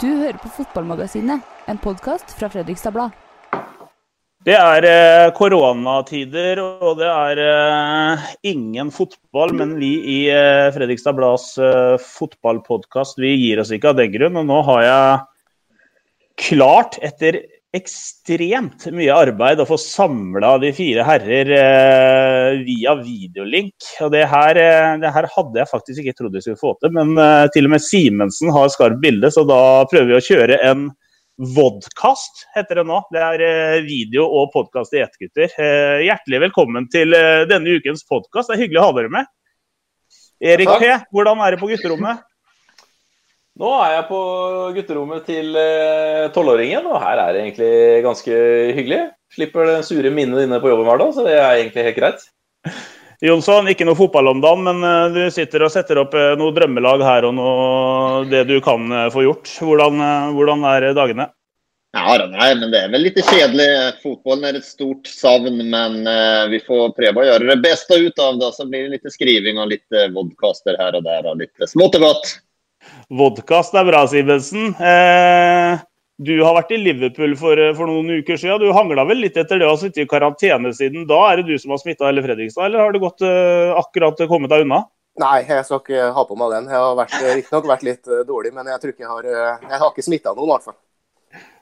Du hører på Fotballmagasinet, en podkast fra Fredrikstad Blad. Det er eh, koronatider, og det er eh, ingen fotball. Men vi i eh, Fredrikstad Blads eh, fotballpodkast gir oss ikke av den grunn. Og nå har jeg klart, etter ekstremt mye arbeid, å få samla de fire herrer eh, via videolink. Og det her, eh, det her, hadde jeg faktisk ikke trodd vi skulle få til, men eh, til og med Simensen har skarpt bilde, så da prøver vi å kjøre en Vodkast heter det nå. Det er eh, video og podkast i ett, gutter. Eh, hjertelig velkommen til eh, denne ukens podkast. Det er hyggelig å ha dere med. Erik P, hvordan er det på gutterommet? Nå er jeg på gutterommet til eh, tolvåringen, og her er det egentlig ganske hyggelig. Slipper det sure minnet inne på jobben hver dag, så det er egentlig helt greit. Jonsson, ikke noe fotball om dagen, men eh, du sitter og setter opp eh, noe drømmelag her og noe det du kan få gjort. Hvordan, hvordan er dagene? Ja, nei, men det er vel litt kjedelig. Fotballen er et stort savn, men vi får prøve å gjøre det beste ut av det. Så blir det litt skriving og litt vodkaster her og der og litt smått og godt. Vodkast er bra, Simensen. Eh, du har vært i Liverpool for, eh, for noen uker siden. Du hangla vel litt etter det å ha sittet i karantene siden da. Er det du som har smitta hele Fredrikstad, eller har du gått eh, akkurat kommet deg unna? Nei, jeg skal ikke ha på meg den. Jeg har vært- riktignok vært litt eh, dårlig, men jeg tror ikke jeg har eh, Jeg har ikke smitta noen, i hvert fall.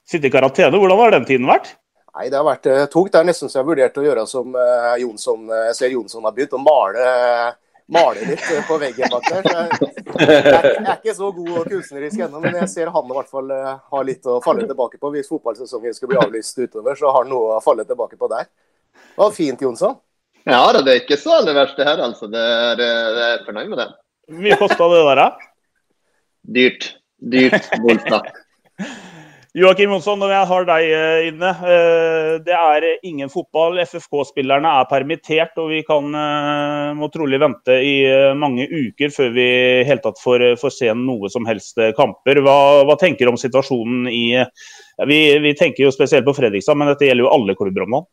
Sitte i karantene, hvordan har den tiden vært? Nei, det har vært eh, tungt. Det er nesten så jeg har vurdert å gjøre som eh, Jonsson, eh, jeg ser Jonsson har begynt, å male, male litt eh, på veggen bak der. Så jeg, jeg, er, ikke- jeg er ikke så god og kunstnerisk ennå, men jeg ser han i hvert fall eh, har litt å falle tilbake på. Hvis fotballsesongen skal bli avlyst utover, så har han noe å falle tilbake på der. Det var fint, Jonsson. Ja, det er ikke så aller verst det her, altså. Det er, eh, det er fornøyd med det. Hvor mye kosta det der, da? Dyrt. Dyrt. Volta. Joakim Jonsson, når jeg har deg eh, inne. eh, Det er ingen fotball. FFK-spillerne er permittert, og vi kan, eh, må trolig vente i mange uker før vi helt tatt får, får se noe som helst kamper. Hva, hva tenker du om situasjonen i vi, vi tenker jo spesielt på Fredrikstad, men dette gjelder jo alle klubber om dagen.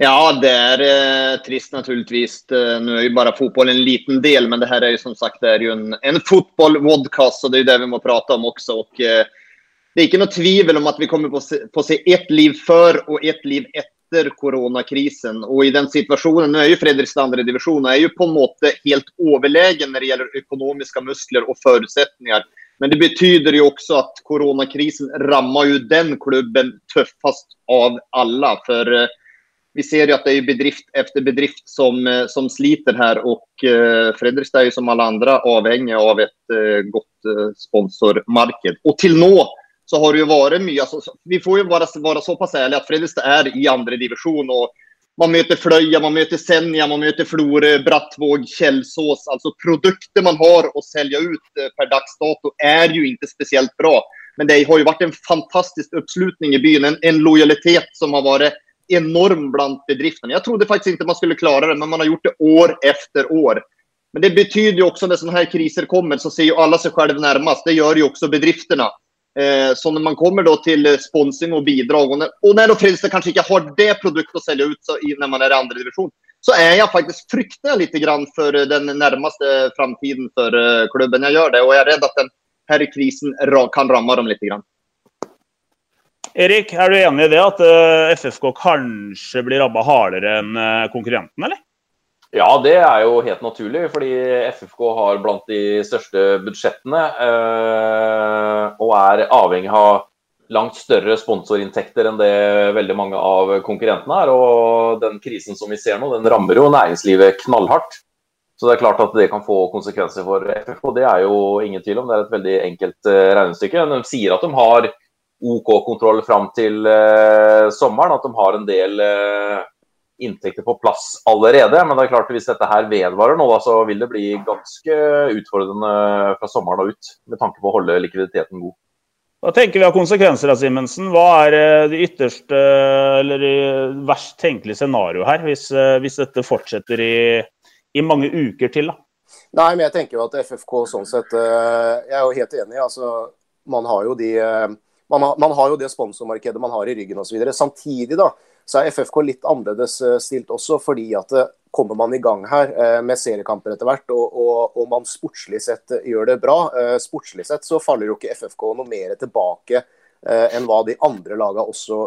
Ja, det er eh, trist naturligvis. Nå er jo bare fotball en liten del, men det her er jo som sagt det er jo en, en fotboll-vodcast, så det er jo det vi må prate om også. og eh, det er ikke noe tvivel om at vi kommer til se, få se ett liv før og ett liv etter coronakrisen. Og i den situasjonen, Nå er jo Fredrikstad andredivisjon og er jo på en måte helt overlegen når det gjelder økonomiske muskler og forutsetninger. Men det betyder jo også at coronakrisen rammer jo den klubben tøffest av alle. För eh, vi ser jo at det er bedrift efter bedrift som, eh, som sliter her. Og eh, Fredrikstad er jo som alle andre avhengig av et godt sponsormarked. Og til nå så har det ju varit mycket, alltså, vi får ju være vara så pass ärliga att Fredrikstad är i andra division och man möter Flöja, man möter Senja, man möter Flore, Brattvåg, Källsås. Alltså produkter man har att sälja ut eh, per dags dato är ju inte speciellt bra. Men det har ju varit en fantastisk uppslutning i byn, en, en lojalitet som har varit enorm bland bedrifterna. Jag trodde faktiskt inte man skulle klara det, men man har gjort det år efter år. Men det betyder ju också när sådana här kriser kommer så ser ju alla sig selv närmast. Det gör ju också bedrifterna. Eh, så när man kommer då till eh, sponsring och bidrag och när, och när Fredrikstad kanske inte har det produkt att sälja ut så när man är i andra division så är jag faktiskt fryktar jag lite grann för eh, den närmaste framtiden eh, klubben. Jag gör det och jag är rädd att den här krisen kan ramma dem lite grann. Erik, er du enig i det at FFK kanskje blir ramma hardere enn konkurrenten, eller? Ja, det er jo helt naturlig, fordi FFK har blant de største budsjettene eh, og er avhengig av langt større sponsorinntekter enn det veldig mange av konkurrentene er. Og den krisen som vi ser nå, den rammer jo næringslivet knallhardt. Så det er klart at det kan få konsekvenser for FFK. Det er jo ingen tvil om. Det er et veldig enkelt eh, regnestykke. De sier at de har OK kontroll fram til eh, sommeren, at de har en del inntekter på plass allerede. Men det er klart at hvis dette her vedvarer nå, da, så vil det bli ganske utfordrende fra sommeren og ut. Med tanke på å holde likviditeten god. Hva tenker vi av konsekvenser Simensen? Hva er eh, det ytterste eller verst tenkelige scenarioet her, hvis, eh, hvis dette fortsetter i, i, mange uker til? da? Nei, men jeg tenker jo at FFK sånn sett eh, Jeg er jo helt enig. altså Man har jo de man har, man har jo det sponsormarkedet man har i ryggen osv. Samtidig da, så er FFK litt annerledes stilt også, fordi at kommer man i gang her eh, med seriekamper etter hvert, og, og, og, man sportslig sett gjør det bra, eh, sportslig sett så faller jo ikke FFK noe mer tilbake eh, enn hva de andre lagene også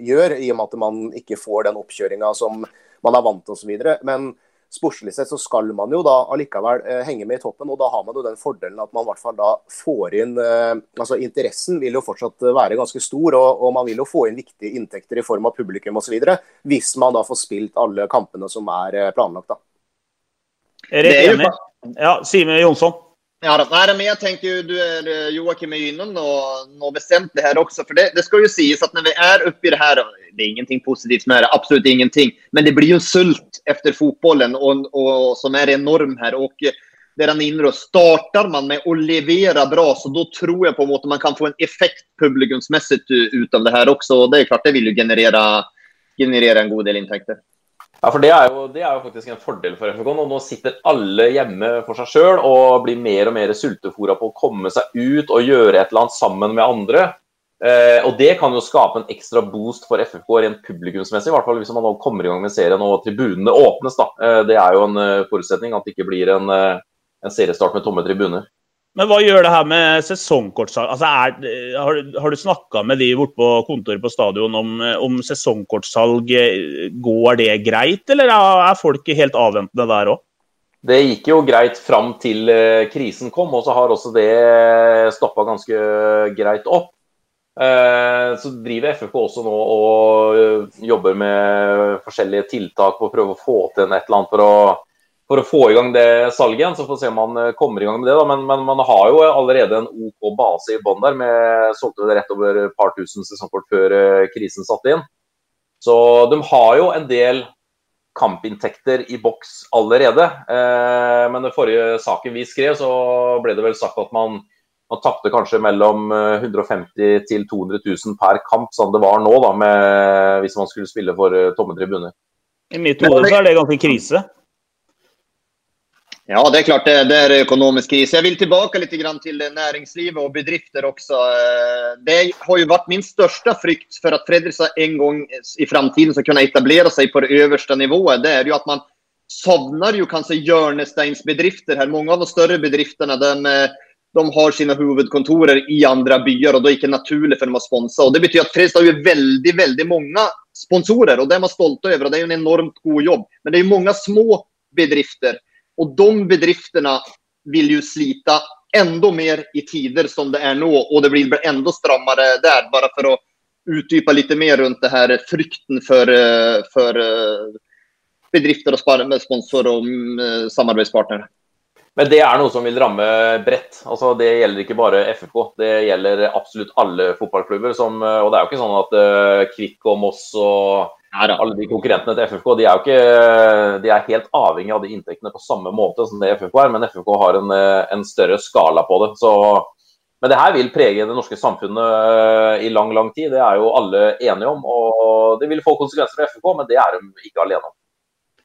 gjør, i og med at man ikke får den oppkjøringa som man er vant til osv. Men sportslig sett så skal man jo da allikevel eh, henge med i toppen. Og da har man jo den fordelen at man i hvert fall da får inn eh, Altså interessen vil jo fortsatt være ganske stor, og, og man vil jo få inn viktige inntekter i form av publikum osv. Hvis man da får spilt alle kampene som er eh, planlagt, da. Erik enig? Ja, Simen Jonsson. Ja, nei, men jeg tenker jo, du er, Joakim er innom noe, noe vesentlig her også. For det, det, skal jo sies at når vi er oppi det her Det er ingenting positivt med det, absolutt ingenting. Men det blir jo sult etter fotballen, og, og, som er enorm her. og der han inne, Starter man med å levere bra, så da tror jeg på en måte man kan få en effekt publikumsmessig ut av det her også. og Det er klart det vil jo generere, generere en god del inntekter. Ja, for det er, jo, det er, jo, faktisk en fordel for FK. Nå sitter alle hjemme for seg sjøl og blir mer og mer sultefòra på å komme seg ut og gjøre et eller annet sammen med andre. Eh, og Det kan jo skape en ekstra boost for FFK rent publikumsmessig. I hvert fall hvis man nå kommer i gang med serien og tribunene åpnes. da. Eh, det er jo en uh, forutsetning at det ikke blir en, uh, en seriestart med tomme tribuner. Men hva gjør det her med sesongkortsalg? Altså har, har, du snakka med de borte på kontoret på stadion om, om sesongkortsalg? Går det greit, eller er folk helt avventende der òg? Det gikk jo greit fram til eh, krisen kom, og så har også det stoppa ganske greit opp. Eh, så driver FFK også nå og eh, jobber med forskjellige tiltak på å prøve å få til et eller annet for å for å få i gang det salget igjen. Så får vi se om man eh, kommer i gang med det. da, Men, men man har jo allerede en OK base i bånn der. med Solgte det rett over et par tusen sesongkort før eh, krisen satte inn. Så de har jo en del kampinntekter i boks allerede. Eh, men den forrige saken vi skrev, så ble det vel sagt at man, man tapte kanskje mellom 150 til 200 000 per kamp, som det var nå, da, med, hvis man skulle spille for tomme tribuner. I mitt hode er det ganske krise. Ja, det er klart det, det er økonomisk kris. Jeg vil tilbake litt grann næringslivet og bedrifter också. Eh, det har jo vært min største frykt for at Fredrikstad en gang i framtiden skal kunne etablere seg på det øverste nivået. Det er jo at man savner jo kanskje hjørnesteinsbedrifter her. Mange av de större bedriftene de, eh, de har sine huvudkontorer i andre byer, og då er det inte naturligt för dem å sponse. Og det betyr at Fredrikstad har jo veldig, veldig mange sponsorer og det er man stolte over. og det er jo en enormt god jobb. Men det er jo mange små bedrifter och de bedrifterna vill ju slita enda mer i tider som det er nå, og det blir enda strammere der. Bare for å utdype litt mer rundt det her frykten for, eh, for eh, bedrifter og sponsorer og mm, samarbeidspartnere. Men det er noe som vil ramme bredt. Altså, det gjelder ikke bare FFK. Det gjelder absolutt alle fotballklubber. Som, og det er jo ikke sånn at uh, Kvikk og Moss og alle de konkurrentene til FFK de er jo ikke, de er helt avhengig av de inntektene på samme måte som det FFK er, men FFK har en, en større skala på det. Så, men det her vil prege det norske samfunnet eh, i lang lang tid, det er jo alle enige om. og Det vil få konsekvenser for FFK, men det er de ikke alene om.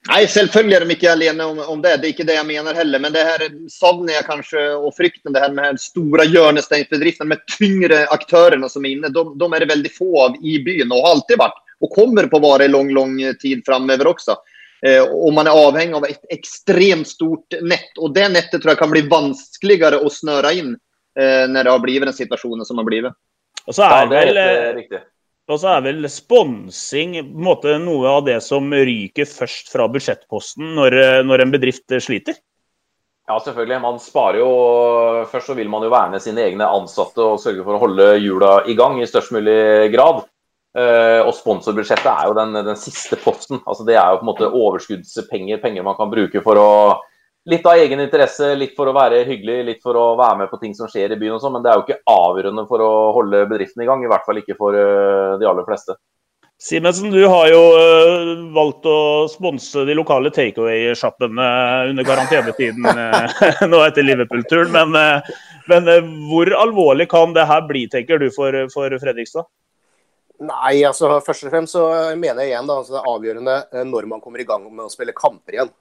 Nei, selvfølgelig er de ikke alene om, om, det. Det er ikke det jeg mener heller. Men det her savner jeg kanskje, og frykten det her med store hjørnesteinsbedriftene med tyngre aktørene som er inne, de, de, er det veldig få av i byen, og har alltid vært og kommer på å vare i lang, lang tid framover også. Eh, og man er avhengig av et ekstremt stort nett. Og det nettet tror jeg kan bli vanskeligere å snøre inn eh, når det har blitt den situasjonen som har blitt. Og så er, vel, eh, og så er vel sponsing noe av det som ryker først fra budsjettposten når, eh, når en bedrift sliter? Ja, selvfølgelig. Man sparer jo Først så vil man jo verne sine egne ansatte og sørge for å holde hjula i gang i størst mulig grad. Uh, og sponsorbudsjettet er jo den, den, siste posten. altså Det er jo på en måte overskuddspenger, penger man kan bruke for å Litt av egen interesse, litt for å være hyggelig, litt for å være med på ting som skjer i byen og sånn, men det er jo ikke avgjørende for å holde bedriften i gang. I hvert fall ikke for uh, de aller fleste. Simensen, du har jo uh, valgt å sponse de lokale takeaway-sjappene under karantenetiden nå etter Liverpool-turen. Men, men hvor alvorlig kan det her bli, tenker du, for, for, Fredrikstad? Nei, altså først og fremst så mener jeg igjen da, altså, det er avgjørende når man kommer i gang med å spille kamper igjen.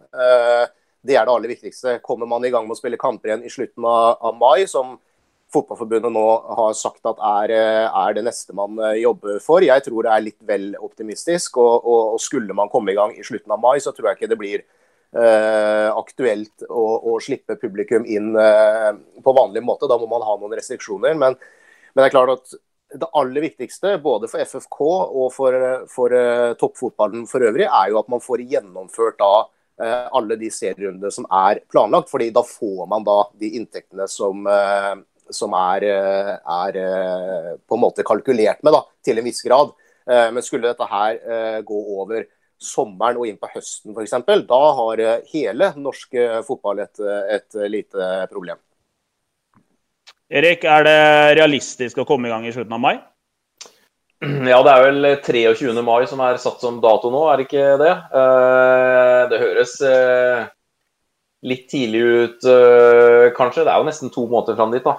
Det er det aller viktigste. Kommer man i gang med å spille kamper igjen i slutten av, av mai, som Fotballforbundet nå har sagt at er, er, det neste man eh, jobber for. Jeg tror det er litt vel optimistisk. Og, og, og skulle man komme i gang i slutten av mai, så tror jeg ikke det blir uh, aktuelt å, å, slippe publikum inn uh, på vanlig måte. Da må man ha noen restriksjoner. Men, men, det er klart at det aller viktigste, både for FFK og for, for uh, toppfotballen for øvrig, er jo at man får gjennomført da alle de serierundene som er planlagt. fordi da får man da de inntektene som, som er, eh, er, eh, på en måte kalkulert med, da, til en viss grad. Eh, men skulle dette her gå over sommeren og inn på høsten f.eks., da har hele norsk fotball et, et lite problem. Erik, er det realistisk å komme i gang i slutten av mai? Ja, det er vel 23. mai som er satt som dato nå, er det ikke det? Det høres litt tidlig ut, uh, kanskje. Det er jo nesten to måneder fram dit, da.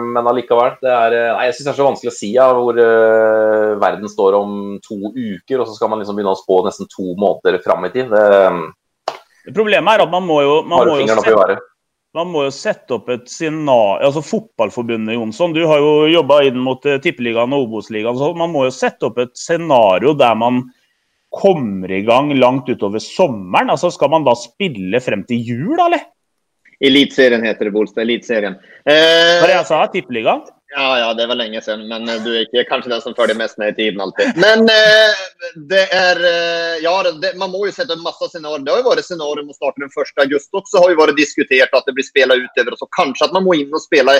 Men allikevel. Det er, nei, jeg syns det er så vanskelig å si ja, hvor verden står om to uker, og så skal man liksom begynne å spå nesten to måneder fram i tid. Det, Problemet er at man må jo, man må jo sette, man må jo sette opp et scenario Altså Fotballforbundet, Jonsson. Du har jo jobba inn mot Tippeligaen og Obos-ligaen. Man må jo sette opp et scenario der man kommer i gang langt utover sommeren? Altså Skal man da spille frem til jul, eller? Eliteserien heter det, Bolstad. Eliteserien. Eh, Hva det jeg sa? Tippeligaen? Ja, ja, det var lenge siden. Men eh, du er ikke kanskje den som følger mest med i tiden alltid. Men eh, det er eh, Ja, det, man må jo sette opp masse scenarioer. Det har jo vært scenarioer om å starte den 1. august også. har jo vært diskutert at det blir spilt utover. Og så kanskje at man må inn og spille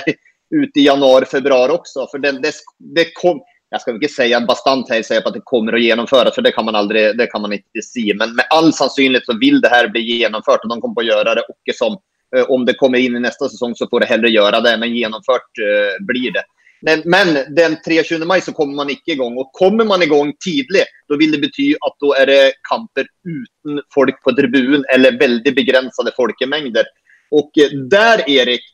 ut i januar-februar også. For det, det, det kom, jeg skal ikke si bastant her sier at det kommer å gjennomføres, for det kan man aldri, det kan man ikke si. Men med all sannsynlighet så vil det her bli gjennomført, og de kommer på å gjøre det. ikke som Om det kommer inn i neste sesong, så får det heller gjøre det, men gjennomført uh, blir det. Men, men, den 23. mai så kommer man ikke i gang. Og kommer man i gang tidlig, da vil det bety at da er det kamper uten folk på tribunen, eller veldig begrensede folkemengder. Og uh, der, Erik,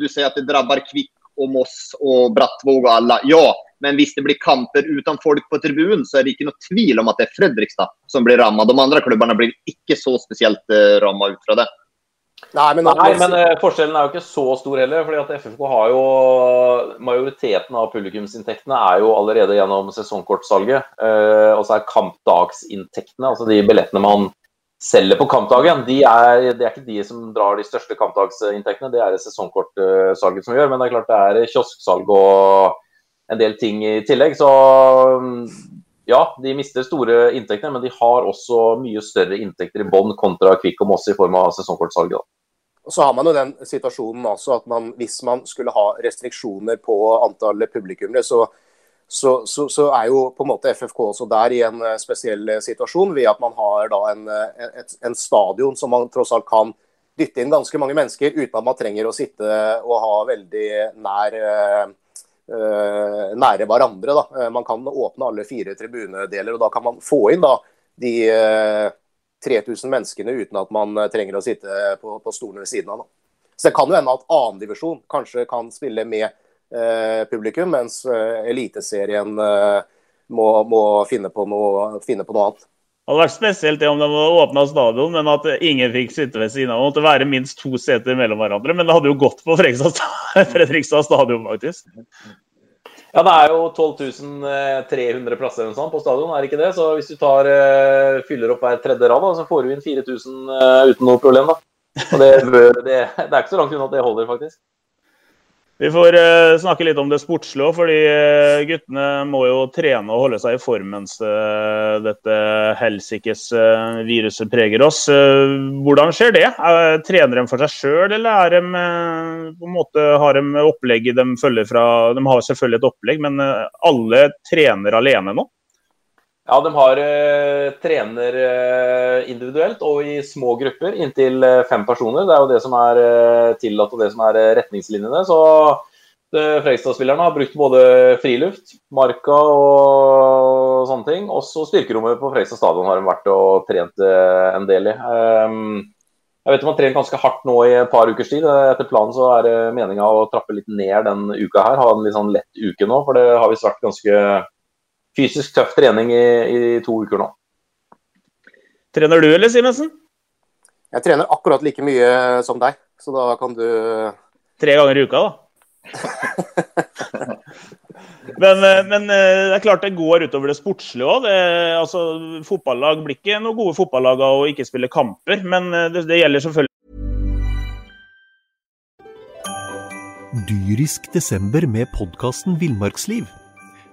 du sier at det rammer Kvikk og Moss og Brattvåg og alle. Ja, men hvis det blir kamper uten folk på tribunen, så er det ikke noe tvil om at det er Fredrikstad som blir rammet. De andre klubbene blir ikke så spesielt eh, rammet ut fra det. Nei, men, Nei, men uh, forskjellen er jo ikke så stor heller. fordi at FFK har jo Majoriteten av publikumsinntektene er jo allerede gjennom sesongkortsalget. Uh, og så er kampdagsinntektene, altså de billettene man selger på kampdagen, de er, det er ikke de som drar de største kampdagsinntektene. Det er det sesongkortsalget som gjør. Men det er klart det er kiosksalg og en del ting i tillegg. Så ja, de mister store inntekter, men de har også mye større inntekter i bånn kontra Kvikk og Moss i form av sesongkortsalget. Så har man jo den situasjonen altså at man, hvis man skulle ha restriksjoner på antallet publikummere, så, så, så, så, er jo på en måte FFK også der i en eh, spesiell eh, situasjon, ved at man har da en, eh, et, en stadion som man tross alt kan dytte inn ganske mange mennesker uten at man trenger å sitte og ha veldig nær Eh, nære hverandre. Da. Eh, man kan åpne alle fire tribunedeler, og da kan man få inn da, de 3000 eh, menneskene uten at man trenger å sitte på, på stolen ved siden av. Da. Så Det kan jo hende at annendivisjon kanskje kan spille med eh, publikum, mens eh, Eliteserien eh, må, må finne, på noe, finne, på noe, annet. Det hadde vært spesielt det om de hadde åpna stadion, men at ingen fikk sitte ved siden av. Det måtte være minst to seter mellom hverandre, men det hadde jo gått på Fredrikstad, stadion, faktisk. Ja, det er jo 12.300 plasser sånn på stadion, er det ikke det? Så hvis du tar, uh, fyller opp hver tredje rad, så får du inn 4000 uh, eh, uten noe problem. da. Og det, det, det, er ikke så langt unna at det holder, faktisk. Vi får uh, snakke litt om det sportslige òg, fordi uh, guttene må jo trene og holde seg i form mens uh, dette helsikes viruset preger oss. hvordan skjer det? trener de for seg sjøl, eller er de, på en måte, har de opplegget de følger fra De har selvfølgelig et opplegg, men alle trener alene nå? Ja, de har eh, trener eh, individuelt og i små grupper, inntil eh, fem personer. Det er jo det som er tillatt og det som er retningslinjene. Så Fredrikstad-spillerne har brukt både friluft, marka og sånne ting. Også styrkerommet på Fredrikstad stadion har de vært og trent en del i. Um, jeg vet de har trent ganske hardt nå i et par ukers tid. Etter planen så er det meninga å trappe litt ned den uka her. Ha en litt sånn lett uke nå, for det har visst vært ganske fysisk tøff trening i, i, to uker nå. Trener du eller, Simensen? Jeg trener akkurat like mye som deg, så da kan du Tre ganger i uka, da? men, eh, men, eh, det er klart det går utover det sportslige òg. Altså, fotballag blir ikke noen gode fotballag av å ikke spille kamper, men eh, det, det gjelder selvfølgelig Dyrisk desember med podkasten Villmarksliv.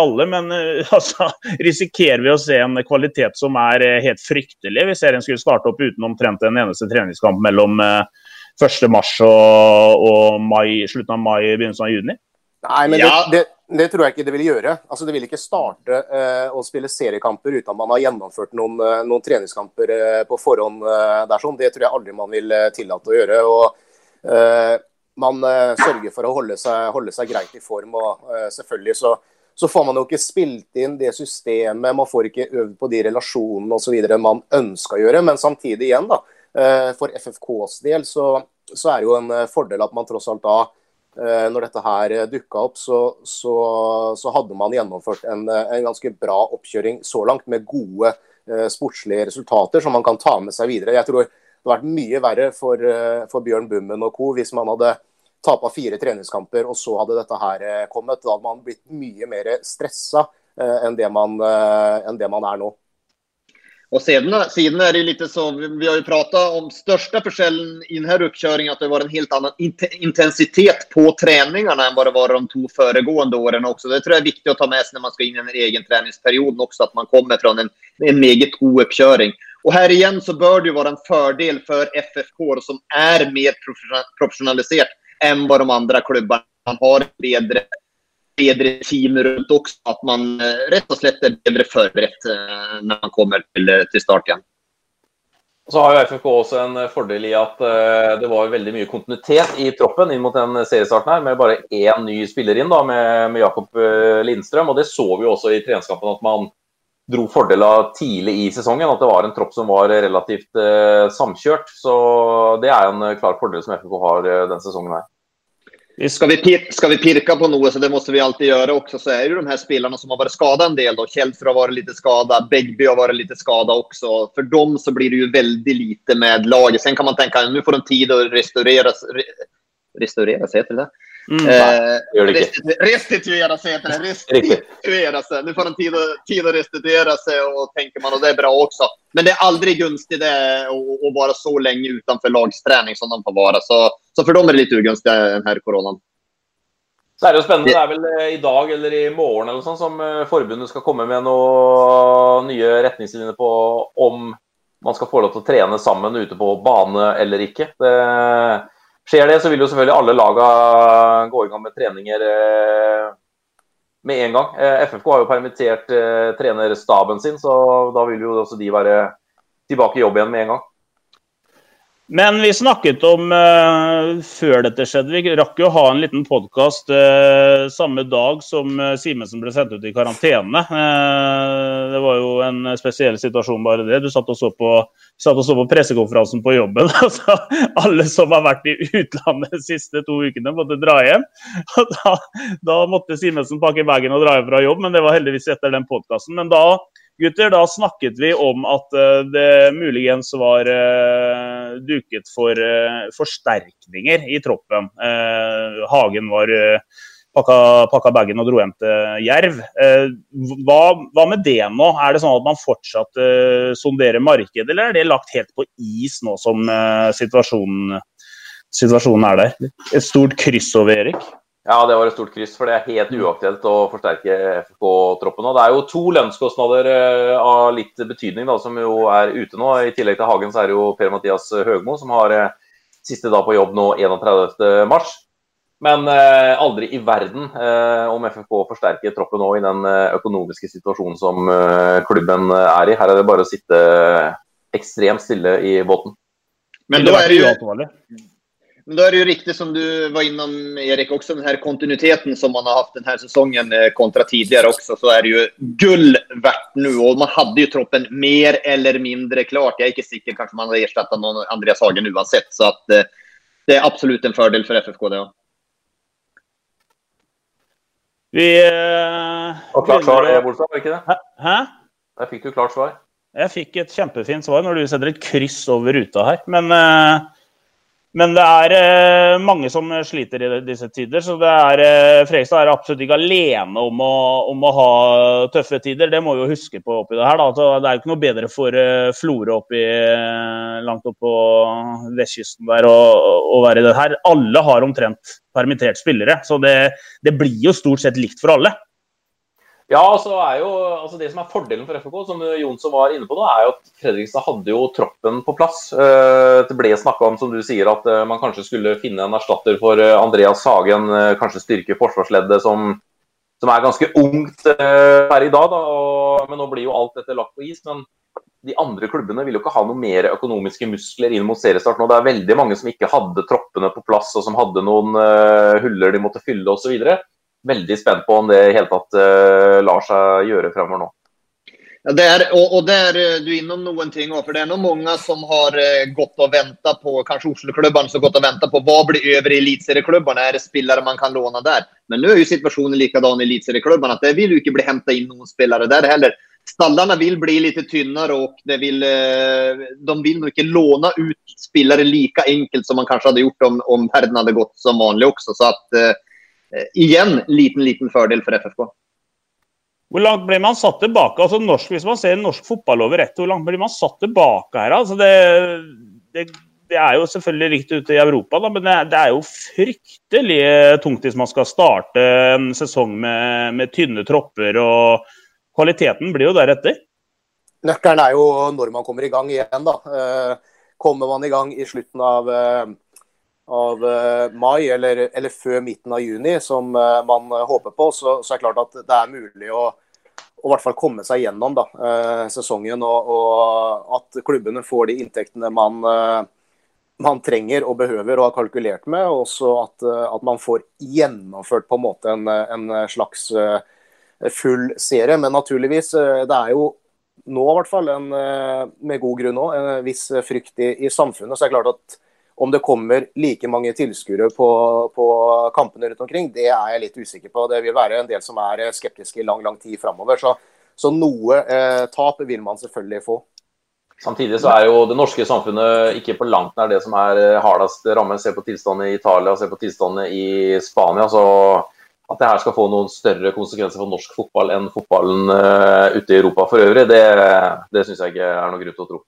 Alle, men eh, altså, risikerer vi å se en kvalitet som er eh, helt fryktelig hvis serien skulle starte opp uten omtrent en eneste treningskamp mellom 1.3 eh, og, og mai, slutten av mai, begynnelsen av juni? Nei, men ja. det, det, det, tror jeg ikke det vil gjøre. Altså, det vil ikke starte eh, å spille seriekamper uten at man har gjennomført noen, noen treningskamper eh, på forhånd. Eh, der, sånn. Det tror jeg aldri man vil tillate å gjøre. og Man sørger for å holde seg, holde seg, greit i form. og selvfølgelig så, så, får man jo ikke spilt inn det systemet, man får ikke øvd på de relasjonene osv. man ønsker å gjøre. Men samtidig igjen, da, for FFKs del så, så er det jo en fordel at man tross alt da Eh, når dette her eh, dukka opp, så, så, så, hadde man gjennomført en, eh, en, ganske bra oppkjøring så langt, med gode sportslige resultater som man kan ta med seg videre. Jeg tror det hadde vært mye verre for, for Bjørn Bummen og co. hvis man hadde tapa fire treningskamper og så hadde dette her kommet. Da hadde man blitt mye mer stressa uh, enn, det man, enn det man er nå. Og siden, siden, er det lite så, vi har jo prata om største forskjellen i denne oppkjøringa, at det var en helt annen intensitet på treningene enn det var de to foregående årene. også. Det tror jeg er viktig å ta med seg når man skal inn i en egen treningsperioden også, at man kommer fra en, en meget god oppkjøring. Og her igjen så bør det jo være en fordel for FFK som er mer professionaliserat än vad de andra klubbarna man har bredare bedre team rundt også. At man eh, rett og slett er bedre forberedt eh, når man kommer til, eh, til start igjen. Så har jo FFK også en fordel i at det var veldig mye kontinuitet i troppen inn mot den seriestarten her, med bare én ny spiller inn, da, med, med Jakob Lindstrøm. Og det så vi jo også i treningskampen at man dro fordeler tidlig i sesongen. At det var en tropp som var relativt samkjørt. Så det er en klar fordel som FFK har denne sesongen her. Ska vi, ska vi pirka på noe, så det måste vi alltid gjøre også, så er jo de her spillerne som har vært skada en del. Då. Har vært litt skada, Begby har vært litt skada også. For dem så blir det jo veldig lite med laget. Sen kan man tenke at nå får de tid å restaurere Restaurere, heter det? Mm, eh, restituera sig heter det. Restituera sig. Nu får de tid, tid att restituera sig och tänker man och det är bra också. Men det är aldrig gunstigt det att vara så länge utanför lagsträning som de får vara. Så, så för dem är det litt ugunstig den här coronan. Så er det jo spennende. Det er vel eh, i dag eller i morgen eller sånn som eh, forbundet skal komme med noen nye retningslinjer på om man skal få lov til å trene sammen ute på bane eller ikke. Det Skjer det, så vil jo selvfølgelig alle laga gå i gang med treninger eh, med en gang. Eh, FFK har jo permittert eh, trenerstaben sin, så da vil jo også de være tilbake i jobb igjen med en gang. Men vi snakket om uh, før dette skjedde, vi rakk jo å ha en liten podkast uh, samme dag som uh, Simensen ble sendt ut i karantene. det var jo en spesiell situasjon, bare det. Du satt og så på, satt og så på pressekonferansen på jobben. Altså, alle som har vært i utlandet de siste to ukene, måtte dra hjem. Da, da, måtte Simensen pakke bagen og dra hjem fra jobb, men det var heldigvis etter den podkasten. Men da gutter, da snakket vi om at eh, det muligens var uh, duket for uh, forsterkninger i troppen. Hagen var pakka, pakka bagen og dro hjem til Jerv. Hva, hva, med det nå? Er det sånn at man fortsatt sonderer markedet, eller er det lagt helt på is nå som situasjonen, situasjonen er der? Et stort kryss over Erik? Ja, det var et stort kryss, for det er helt uaktuelt å forsterke FK-troppen. Og Det er jo to lønnskostnader eh, av litt betydning da, som jo er ute nå. I tillegg til Hagen så er det jo Per-Mathias Høgmo som har eh, Siste dag på jobb nå 31.3. Men eh, aldri i verden eh, om FFK forsterker troppen nå i den eh, økonomiske situasjonen som eh, klubben er i. Her er det bare å sitte ekstremt stille i båten. Men da er det jo men da er det ju riktigt som du var innom Erik också, den här kontinuiteten som man har haft den här säsongen eh, kontra tidigare också, så är det ju gull värt nu. Och man hade ju troppen mer eller mindre klart. Jag är inte säker, kanske man hade ersatt någon Andreas Hagen oavsett. Så att eh, det är absolut en fördel för FFK det. Ja. Vi eh, Og klart svar, eh, Bolstad, var det ikke det? Hæ? Der fikk du klart svar. Jeg fikk et kjempefint svar når du setter et kryss over ruta her. Men eh, men det er eh, mange som sliter i disse tider. Så det er, eh, Fredrikstad er absolutt ikke alene om å, om å, ha tøffe tider. Det må vi jo huske på oppi det her. Da. Det er jo ikke noe bedre for eh, Florø langt opp på vestkysten der å, å være i det her. Alle har omtrent permittert spillere, så det, det blir jo stort sett likt for alle. Ja, altså jo, altså Det som er fordelen for FK, som Jonsson var inne på da, er jo at Fredrikstad hadde jo troppen på plass. Eh, det ble snakka om, som du sier, at eh, man kanskje skulle finne en erstatter for eh, Andreas Sagen. Kanskje styrke forsvarsleddet, som, som er ganske ungt per i dag. Da, og, men nå blir jo alt dette lagt på is. men de andre klubbene vil jo ikke ha noe mer økonomiske muskler inn mot seriestart nå. Det er veldig mange som ikke hadde troppene på plass, og som hadde noen huller de måtte fylle osv veldig spent på om det i hele tatt uh, lar seg gjøre fremover nå. Ja, er, og, og er du innom noen ting også, for det er noen mange som har uh, gått og ventet på kanskje Oslo-klubbene som har gått og ventet på hva blir over i eliteserieklubbene. Er det spillere man kan låne der? Men nå er jo situasjonen likedan i eliteserieklubbene det vil jo ikke bli hentet inn noen spillere der heller. Stallene vil bli litt tynnere og vil, de vil ikke låne ut spillere like enkelt som man kanskje hadde gjort om, verden hadde gått som vanlig også. Så at Eh, igjen liten, liten fordel for FFK. Hvor langt blir man satt tilbake? Altså norsk, Hvis man ser norsk fotball over ett, hvor langt blir man satt tilbake her? Altså det, det, det, er jo selvfølgelig likt ute i Europa, da, men det, det, er jo fryktelig tungt hvis man skal starte en sesong med, med tynne tropper. og Kvaliteten blir jo deretter. Nøkkelen er jo når man kommer i gang igjen. da. Eh, kommer man i gang i slutten av eh, av uh, mai, eller, eller, før midten av juni, som uh, man uh, håper på, så, så, er det klart at det er mulig å, å hvert fall komme seg gjennom da, sesongen. Og, og, at klubbene får de inntektene man, man, trenger og behøver og har kalkulert med. Og også at, at, man får gjennomført på en måte en, en slags full serie. Men naturligvis, det er jo nå i hvert fall, en, med god grunn òg, en viss frykt i, i samfunnet. Så er det klart at om det kommer like mange tilskuere på, på, kampene rundt omkring, det er jeg litt usikker på. Det vil være en del som er skeptiske i lang lang tid framover. Så, så, noe eh, tap vil man selvfølgelig få. Samtidig så er jo det norske samfunnet ikke på langt nær det som er eh, hardest rammet. Se på tilstanden i Italia, se på tilstanden i Spania. så at det her skal få noen større konsekvenser for norsk fotball enn fotballen uh, ute i Europa for øvrig, det, det syns jeg ikke er noe grunn til å tro.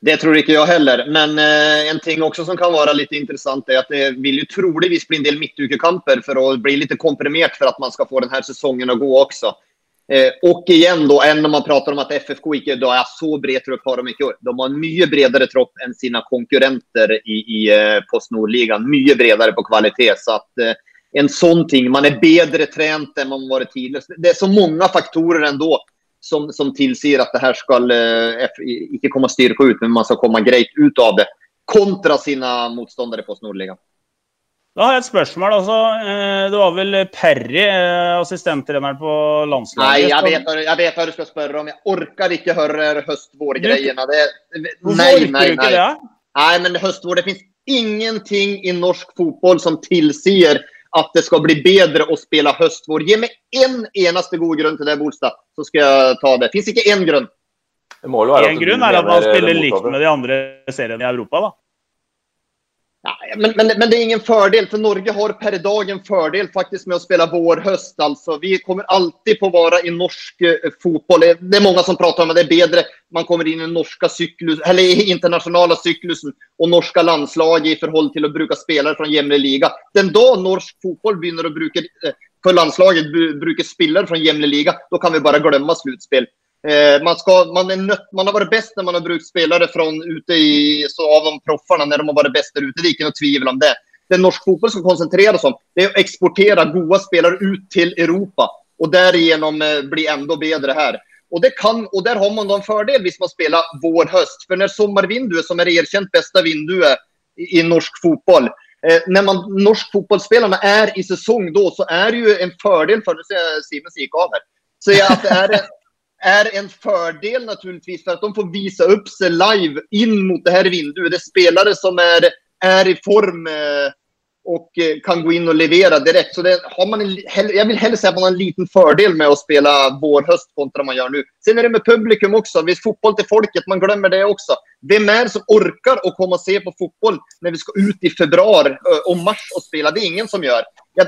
Det tror ikke jeg heller. Men eh, en ting også som kan være litt interessant, er at det vil jo troligvis bli en del midtukekamper for å bli litt komprimert for at man skal få denne sesongen å gå også. Eh, og igjen, da, enn når man prater om at FFK ikke da er så bred tropp har de ikke. De har en mye bredere tropp enn sine konkurrenter i, i eh, Post Nord-ligaen. Mye bredere på kvalitet. så at eh, en sånn ting, Man er bedre trent enn man har vært tidligere. Det er så mange faktorer ändå som, som tilsier at det her skal eh, ikke komme styrka ut, men man skal komme greit ut av det. Kontra sine motstandere på Nordligaen. Da har jeg et spørsmål. Altså, eh, det var vel Perry, eh, assistenttreneren på landslaget? Nei, jeg vet, jeg vet, hva du skal spørre om. Jeg orker ikke høre høst-vår-greiene. Hvorfor nei, ikke det? Nei, men høst-vår Det finnes ingenting i norsk fotball som tilsier at det skal bli bedre å spille høstvår. Gi meg én en eneste god grunn til det, Bolstad, så skal jeg ta det. Det fins ikke én grunn. En grunn er at man spiller likt med de andre seriene i Europa, da. Ja, men, men, men, det er ingen fordel, for Norge har per dag en fordel faktiskt med å spela vår-høst. Alltså, Vi kommer alltid på å være i norsk fotboll. Det er mange som prater om at det er bedre man kommer inn i den norske syklus, eller internationella cyklusen og norske landslag i forhold til å bruke spelare fra jämre liga. Den dag norsk fotboll begynner å bruke för landslaget bruker spelare fra jämre liga, da kan vi bare glömma sluttspill. Eh, man, ska, man, nött, man har varit bäst när man har brukt spelare från ute i, så av de proffarna när de har varit bäst där ute. Det är något tvivel om det. Det norsk fotboll ska koncentrera sig om det är att exportera goda spelare ut till Europa och därigenom eh, bli ändå bättre här. Och, det kan, och där har man då en fördel hvis man spelar vår-höst. För när sommarvinduet, som är erkänt bästa vinduet i, norsk fotboll, eh, när man, norsk fotbollsspelarna är i säsong då, så är det ju en fördel för, nu ser jag av här, så att det är en, är en fördel naturligtvis för att de får visa upp sig live in mot det här vinduet. Det är spelare som är, är i form og och eh, kan gå in och leverera direkt. Så det har man en, jag vill hellre säga att man har en liten fördel med att spela vår-höst kontra man gör nu. Sen är det med publikum också. Visst, fotboll till folket, man glömmer det också. Vem är det som orkar att komma och se på fotboll när vi ska ut i februari och mars och spela? Det är ingen som gör.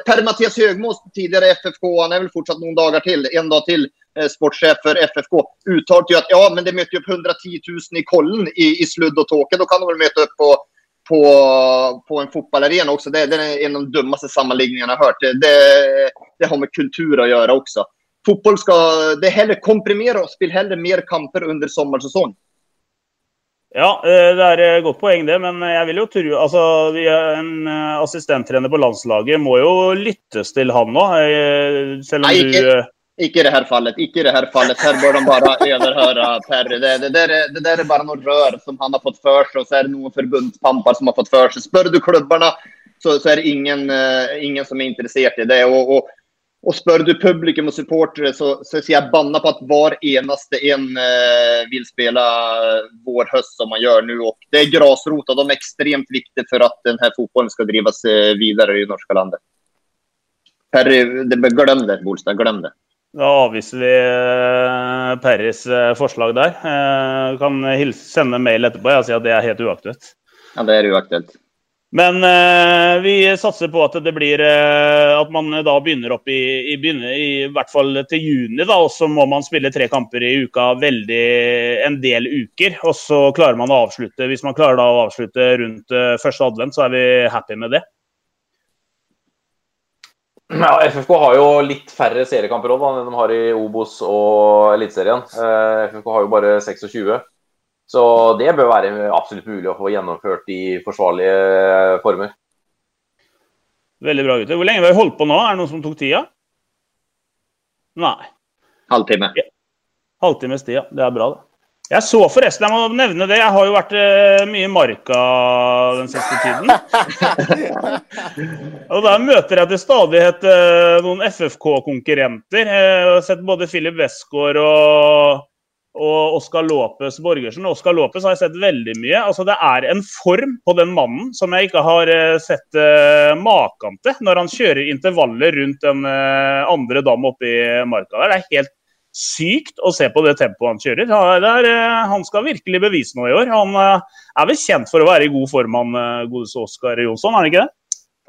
Per-Mattias Högmås, tidigare FFK, han är väl fortsatt några dagar till, en dag till, eh, sportchef för FFK, uttalte ju att ja, men det möter upp 110 000 i kollen i, i sludd och tåke. Då kan de väl möta upp på på, på en fotbollsarena också. Det, det, är en av de dummaste sammanläggningarna jag hört. Det, det, det, har med kultur att göra också. Fotboll ska det är hellre komprimera och spela hellre mer kamper under sommarsäsong. Ja, eh, det er et godt poeng, det. Men jeg vil jo tro altså, En eh, assistenttrener på landslaget må jo lyttes til, han. Eh, selv om Nei, ikke, du Ikke i det här fallet. Ikke i det här fallet. Här bör de bara överhöra Perry. Det, det, där är, det där är bara något rör som han har fått för sig och så är det någon förbundspampar som har fått för sig. Spör du klubbarna så, så är det ingen, uh, ingen som är intresserad i det. Och, och, och spör du publikum och supportrar så, så ser jag banna på att var enaste en uh, vill spela vår höst som man gör nu. Och det är grasrot och de är extremt viktiga för att den här fotbollen ska drivas vidare i norska landet. Perry, glöm det, Bolstad. Glöm det. Da avviser vi Perrys eh, forslag der. Du kan hilse, sende mail etterpå og si at det er helt uaktuelt. Ja, det er uaktuelt. Men eh, vi satser på at det blir eh, at man da begynner opp i, i, begynner, i, hvert fall til juni. da, Og så må man spille tre kamper i uka veldig en del uker. Og så klarer man å avslutte. Hvis man klarer å avslutte rundt eh, første advent, så er vi happy med det. Ja, FFK har jo litt færre seriekamper også, enn de har i Obos og Eliteserien. Eh, FFK har jo bare 26. Så det bør være absolutt mulig å få gjennomført i forsvarlige former. Veldig bra, gutter. Hvor lenge har vi holdt på nå? Er det noen som tok tida? Nei. Halvtime. Ja. Halvtimes tid, ja. Det er bra, det. Jeg så forresten, jeg må nevne det, jeg har jo vært eh, mye i Marka den siste tiden. og der møter jeg til stadighet eh, noen FFK-konkurrenter. Eh, jeg har sett både Filip Westgård og, og Oskar Lopez Borgersen. Oskar Lopez har jeg sett veldig mye. Altså, det er en form på den mannen som jeg ikke har eh, sett uh, maken til når han kjører intervaller rundt den uh, andre dam oppe i Marka. der. Det er helt sykt å se på det tempoet han kjører. Der, han skal virkelig bevise noe i år. Han er vel kjent for å være i god form, han godeste Oskar Jonsson, er han ikke det?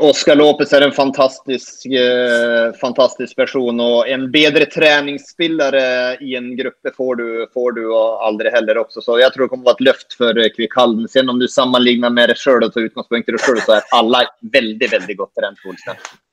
Oskar Lopez er en fantastisk, eh, fantastisk person og en bedre treningsspiller i en gruppe får du, får du aldri heller også. Så jeg tror det kommer å være et løft for Kvikkhallen. Sen om du sammenligner med deg sjøl og tar utgångspunkt i dig själv så er alle veldig, veldig godt trent.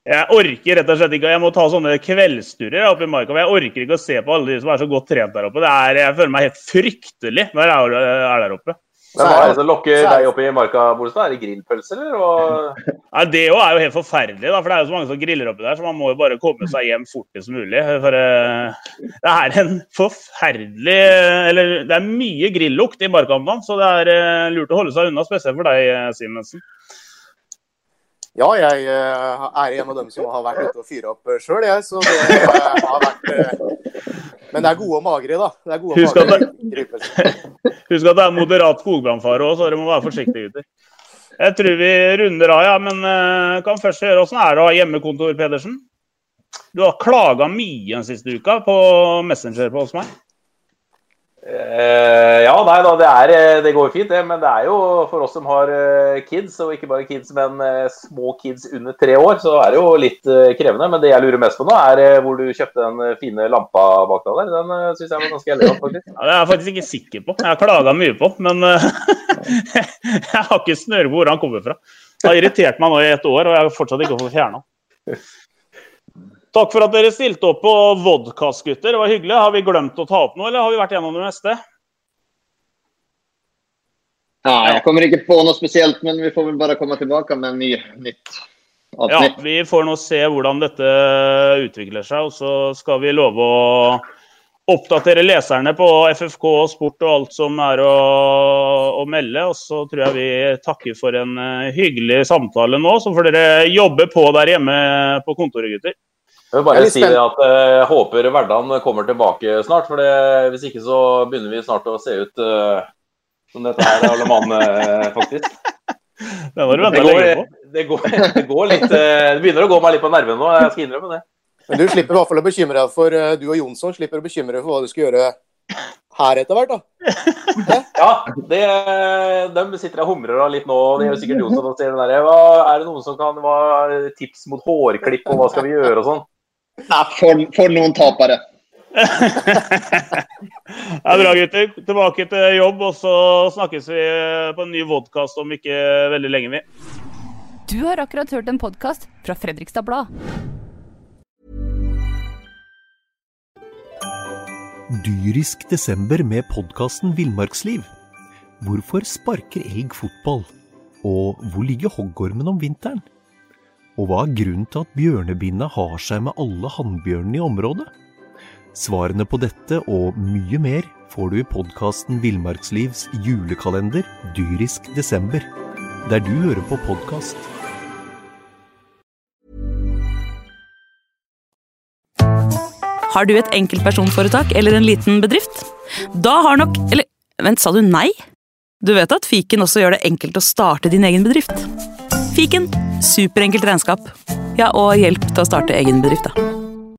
Jeg orker rett og slett ikke, jeg må ta sånne kveldsturer oppe i marka. Jeg orker ikke å se på alle de som er så godt trent der oppe. Det er, jeg føler meg helt fryktelig når jeg er der oppe. Men Hva er det som lokker deg opp i marka, Bolstad? Er det grillpølser, eller? Og... Ja, det er jo helt forferdelig, da, for det er jo så mange som griller oppi der, så man må jo bare komme seg hjem fortest mulig. For uh, det er en forferdelig Eller det er mye grillukt i marka om dagen, så det er uh, lurt å holde seg unna, spesielt for deg, Simensen. Ja, jeg uh, er en av dem som har vært ute og fyra opp sjøl, jeg. Så det har vært Men det er gode og magre, da. Det er gode husk, Husk at det, husk at det er moderat skogbrannfare òg, så dere må være forsiktige, gutter. Jeg tror vi runder av, ja. Men kan først høre åssen er det å ha hjemmekontor, Pedersen? Du har klaga mye den siste uka på Messenger på hos meg. Eh, ja, nei da, det, er, eh, det går jo fint, det. Men det er jo for oss som har eh, kids, og ikke bare kids, men små kids under tre år, så er det jo litt krevende. Men det jeg lurer mest på nå, er hvor du kjøpte den fine lampa bak deg der. Den uh, syns jeg var ganske elegant, faktisk. Ja, det er jeg faktisk ikke sikker på. Jeg har klaga mye på, men jeg har ikke snøre på hvor han kommer fra. Det har irritert meg nå i et år, og jeg har fortsatt ikke fått fjerna. Takk for at dere stilte opp på vodkast, gutter. Det var hyggelig. Har vi glemt å ta opp noe, eller har vi vært gjennom det meste? Ja, jeg kommer ikke på noe spesielt, men vi får vel bare komme tilbake med en ny, nytt Ja, vi får nå se hvordan dette utvikler seg, og så skal vi love å oppdatere leserne på FFK og sport og alt som er å, å melde. Og så tror jeg vi takker for en eh, hyggelig samtale nå. Så får dere jobbe på der hjemme på kontoret, gutter. Jeg vil bare si at jeg håper Verdal kommer tilbake snart. for det, Hvis ikke så begynner vi snart å se ut uh, som dette her alle mann, eh, faktisk. Det, Det venta går, lenge på. det, går, det går litt uh, Det begynner å gå meg litt på nervene nå, jeg skal innrømme det. Men du slipper i hvert fall å bekymre deg for eh, Du og Jonsson slipper å bekymre deg for hva du skal gjøre her etter hvert, da. Ja, det, de sitter og humrer av litt nå. Det gjør sikkert Jonsson og ser den der. Hva, er det noen som kan hva, tips mot hårklipp, og hva skal vi gjøre og sånn? Ja, for, for noen tapere. Det er bra, gutter. Tilbake til jobb, og så snakkes vi på en ny vodkast om ikke veldig lenge. vi. Du har akkurat hørt en podkast fra Fredrikstad Blad. Dyrisk desember med podkasten Villmarksliv. Hvorfor sparker elg fotball? Og hvor ligger hoggormen om vinteren? Og hva er grunnen til at bjørnebinna har seg med alle hannbjørnene i området? Svarene på dette og mye mer får du i podkasten Villmarkslivs julekalender Dyrisk desember, der du hører på podkast. Har du et enkeltpersonforetak eller en liten bedrift? Da har nok Eller vent, sa du nei? Du vet at fiken også gjør det enkelt å starte din egen bedrift? Fiken superenkelt regnskap. Ja, og hjelp til å starte egen bedrift, da.